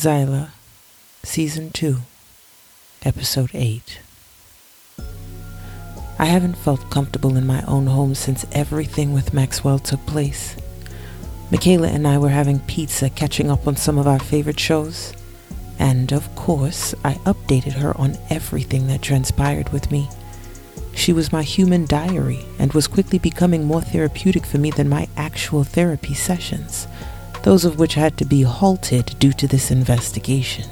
Zaila, Season 2, Episode 8. I haven't felt comfortable in my own home since everything with Maxwell took place. Michaela and I were having pizza, catching up on some of our favorite shows. And of course, I updated her on everything that transpired with me. She was my human diary and was quickly becoming more therapeutic for me than my actual therapy sessions those of which had to be halted due to this investigation.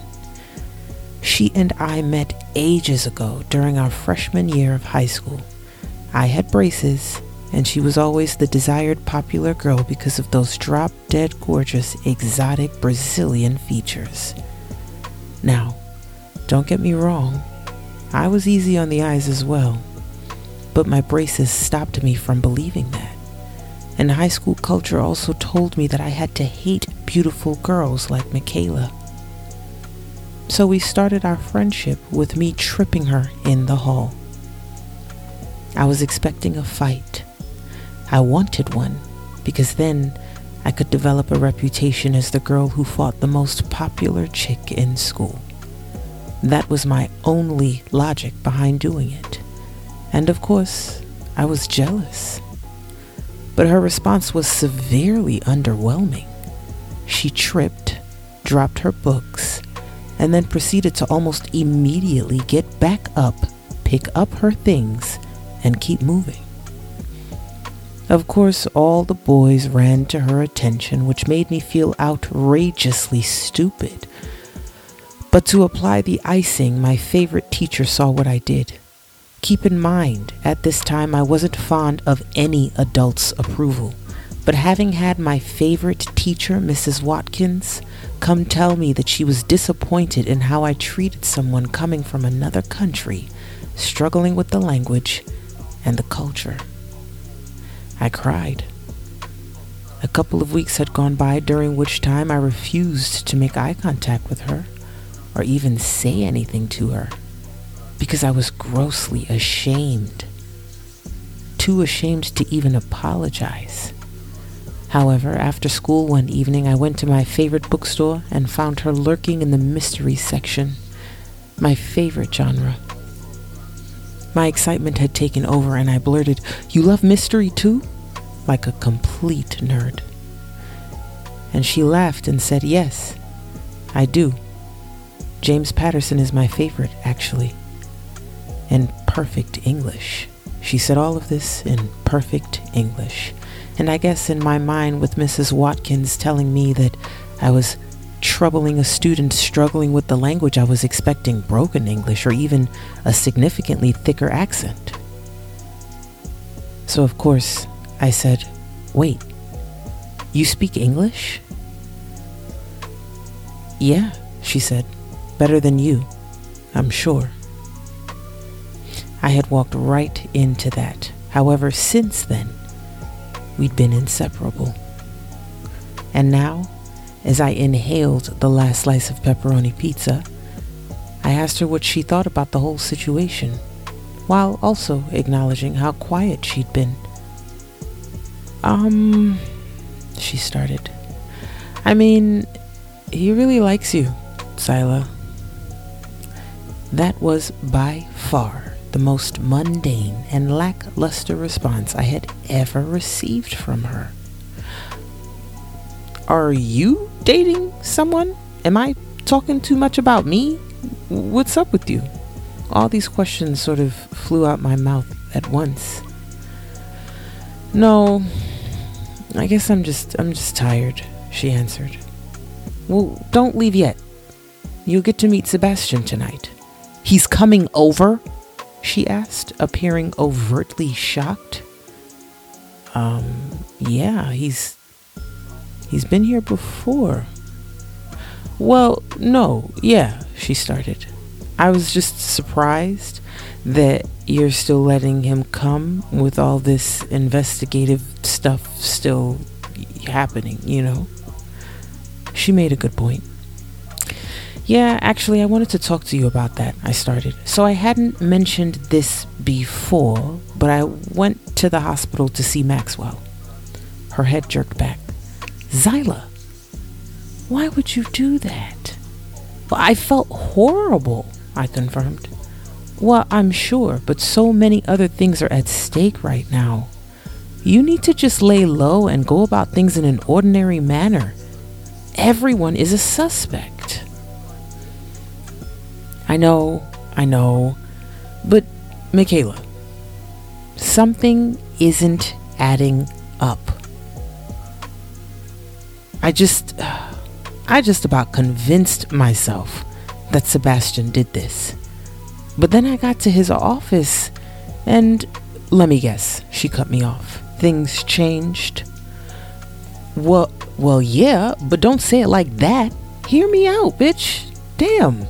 She and I met ages ago during our freshman year of high school. I had braces, and she was always the desired popular girl because of those drop dead gorgeous exotic Brazilian features. Now, don't get me wrong, I was easy on the eyes as well, but my braces stopped me from believing that and high school culture also told me that I had to hate beautiful girls like Michaela. So we started our friendship with me tripping her in the hall. I was expecting a fight. I wanted one because then I could develop a reputation as the girl who fought the most popular chick in school. That was my only logic behind doing it. And of course, I was jealous but her response was severely underwhelming. She tripped, dropped her books, and then proceeded to almost immediately get back up, pick up her things, and keep moving. Of course, all the boys ran to her attention, which made me feel outrageously stupid. But to apply the icing, my favorite teacher saw what I did. Keep in mind, at this time I wasn't fond of any adult's approval, but having had my favorite teacher, Mrs. Watkins, come tell me that she was disappointed in how I treated someone coming from another country, struggling with the language and the culture. I cried. A couple of weeks had gone by during which time I refused to make eye contact with her or even say anything to her because I was grossly ashamed. Too ashamed to even apologize. However, after school one evening, I went to my favorite bookstore and found her lurking in the mystery section, my favorite genre. My excitement had taken over, and I blurted, You love mystery too? like a complete nerd. And she laughed and said, Yes, I do. James Patterson is my favorite, actually in perfect English. She said all of this in perfect English. And I guess in my mind, with Mrs. Watkins telling me that I was troubling a student struggling with the language, I was expecting broken English or even a significantly thicker accent. So, of course, I said, Wait, you speak English? Yeah, she said, better than you, I'm sure. I had walked right into that. However, since then, we'd been inseparable. And now, as I inhaled the last slice of pepperoni pizza, I asked her what she thought about the whole situation, while also acknowledging how quiet she'd been. Um, she started. I mean, he really likes you, Zaila. That was by far the most mundane and lackluster response I had ever received from her. Are you dating someone? Am I talking too much about me? What's up with you? All these questions sort of flew out my mouth at once. No, I guess I'm just I'm just tired, she answered. Well, don't leave yet. You'll get to meet Sebastian tonight. He's coming over? She asked, appearing overtly shocked. Um, yeah, he's he's been here before. Well, no, yeah, she started. I was just surprised that you're still letting him come with all this investigative stuff still happening, you know? She made a good point. Yeah, actually, I wanted to talk to you about that. I started. So I hadn't mentioned this before, but I went to the hospital to see Maxwell. Her head jerked back. Zaila, why would you do that? Well, I felt horrible, I confirmed. Well, I'm sure, but so many other things are at stake right now. You need to just lay low and go about things in an ordinary manner. Everyone is a suspect. I know, I know, but Michaela, something isn't adding up. I just, I just about convinced myself that Sebastian did this. But then I got to his office and let me guess, she cut me off. Things changed. Well, well, yeah, but don't say it like that. Hear me out, bitch. Damn.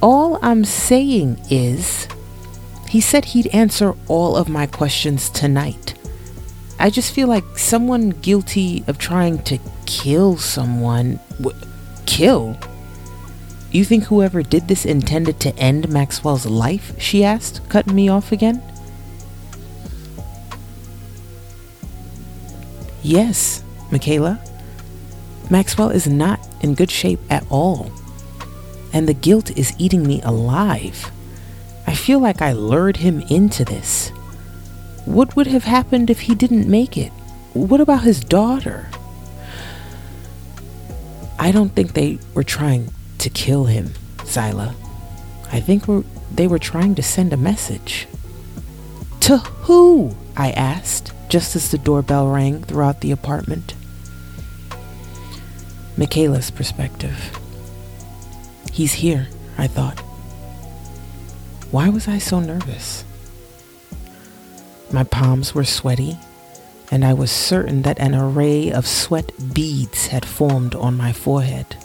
All I'm saying is, he said he'd answer all of my questions tonight. I just feel like someone guilty of trying to kill someone. W- kill? You think whoever did this intended to end Maxwell's life? She asked, cutting me off again. Yes, Michaela. Maxwell is not in good shape at all. And the guilt is eating me alive. I feel like I lured him into this. What would have happened if he didn't make it? What about his daughter? I don't think they were trying to kill him, Zaila. I think we're, they were trying to send a message. To who? I asked, just as the doorbell rang throughout the apartment. Michaela's perspective. He's here, I thought. Why was I so nervous? My palms were sweaty, and I was certain that an array of sweat beads had formed on my forehead.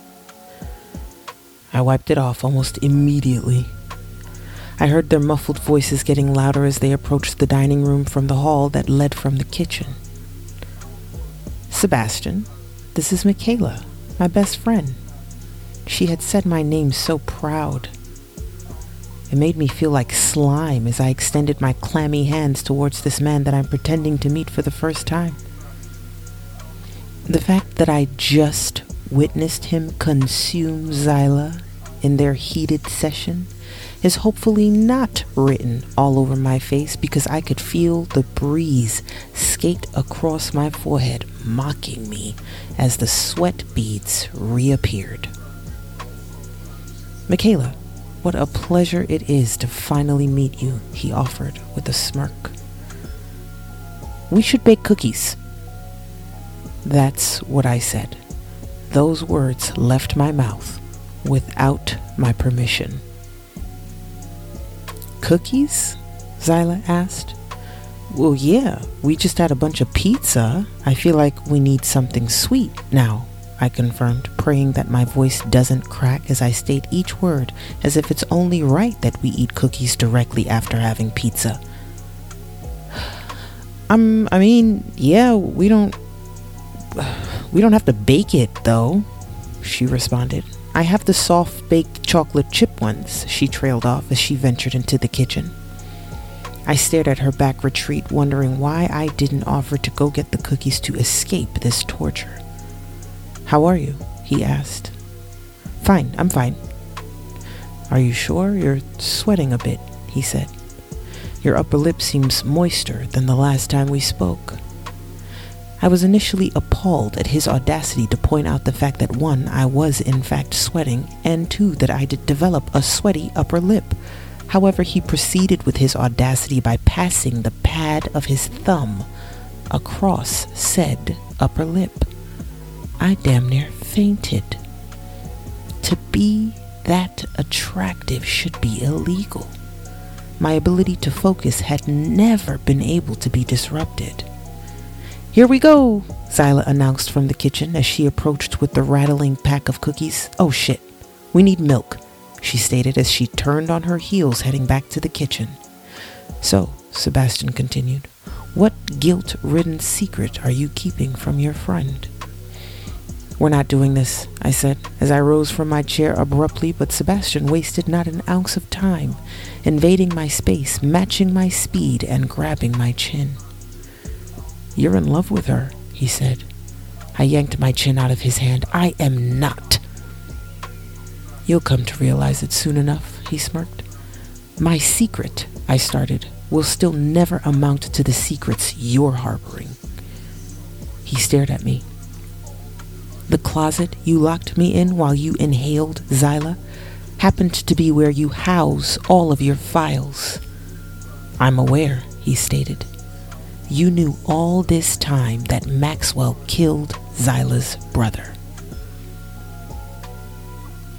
I wiped it off almost immediately. I heard their muffled voices getting louder as they approached the dining room from the hall that led from the kitchen. Sebastian, this is Michaela, my best friend. She had said my name so proud. It made me feel like slime as I extended my clammy hands towards this man that I'm pretending to meet for the first time. The fact that I just witnessed him consume Zaila in their heated session is hopefully not written all over my face because I could feel the breeze skate across my forehead, mocking me as the sweat beads reappeared. Michaela, what a pleasure it is to finally meet you, he offered with a smirk. We should bake cookies. That's what I said. Those words left my mouth without my permission. Cookies? Zaila asked. Well, yeah, we just had a bunch of pizza. I feel like we need something sweet now, I confirmed, praying that my voice doesn't crack as I state each word as if it's only right that we eat cookies directly after having pizza. Um, I mean, yeah, we don't we don't have to bake it though, she responded. I have the soft baked chocolate chip ones, she trailed off as she ventured into the kitchen. I stared at her back retreat, wondering why I didn't offer to go get the cookies to escape this torture. How are you? He asked. Fine, I'm fine. Are you sure? You're sweating a bit, he said. Your upper lip seems moister than the last time we spoke. I was initially appalled at his audacity to point out the fact that one, I was in fact sweating, and two, that I did develop a sweaty upper lip. However, he proceeded with his audacity by passing the pad of his thumb across said upper lip. I damn near fainted. To be that attractive should be illegal. My ability to focus had never been able to be disrupted. Here we go, Zaila announced from the kitchen as she approached with the rattling pack of cookies. Oh shit, we need milk, she stated as she turned on her heels heading back to the kitchen. So, Sebastian continued, what guilt ridden secret are you keeping from your friend? We're not doing this, I said, as I rose from my chair abruptly, but Sebastian wasted not an ounce of time, invading my space, matching my speed, and grabbing my chin. You're in love with her, he said. I yanked my chin out of his hand. I am not. You'll come to realize it soon enough, he smirked. My secret, I started, will still never amount to the secrets you're harboring. He stared at me. Closet you locked me in while you inhaled Zaila happened to be where you house all of your files. I'm aware, he stated. You knew all this time that Maxwell killed Zaila's brother.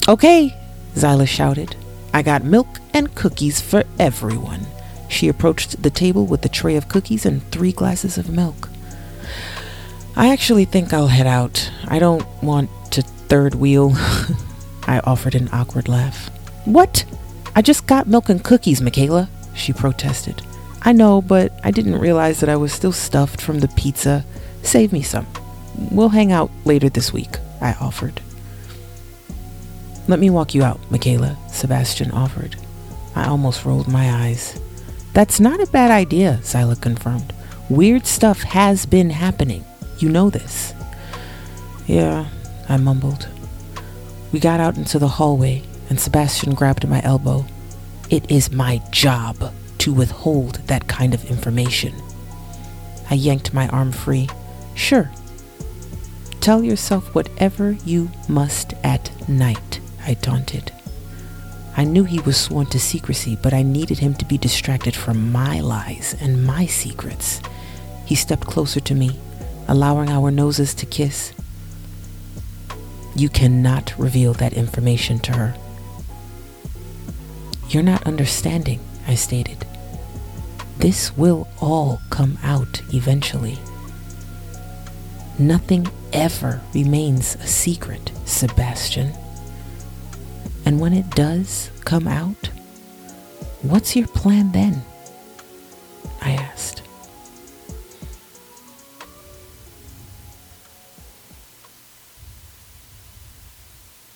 Okay, Zaila shouted. I got milk and cookies for everyone. She approached the table with a tray of cookies and three glasses of milk. I actually think I'll head out. I don't want to third wheel. I offered an awkward laugh. What? I just got milk and cookies, Michaela, she protested. I know, but I didn't realize that I was still stuffed from the pizza. Save me some. We'll hang out later this week, I offered. Let me walk you out, Michaela, Sebastian offered. I almost rolled my eyes. That's not a bad idea, Zaila confirmed. Weird stuff has been happening. You know this. Yeah, I mumbled. We got out into the hallway, and Sebastian grabbed my elbow. It is my job to withhold that kind of information. I yanked my arm free. Sure. Tell yourself whatever you must at night. I taunted. I knew he was sworn to secrecy, but I needed him to be distracted from my lies and my secrets. He stepped closer to me, allowing our noses to kiss. You cannot reveal that information to her. You're not understanding, I stated. This will all come out eventually. Nothing ever remains a secret, Sebastian. And when it does come out, what's your plan then?